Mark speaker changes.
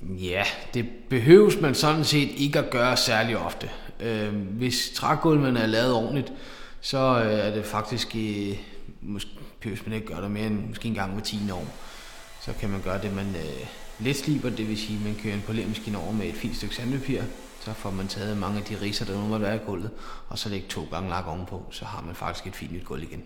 Speaker 1: Ja, det behøves man sådan set ikke at gøre særlig ofte. Øh, hvis trægulvene er lavet ordentligt, så øh, er det faktisk, øh, måske behøves man ikke gøre det mere end måske en gang hver 10 år. Så kan man gøre det, man øh, let sliber, det vil sige, at man kører en polermaskine over med et fint stykke sandpapir, så får man taget mange af de riser, der nu måtte være i gulvet, og så lægge to gange lak ovenpå, så har man faktisk et fint nyt gulv igen.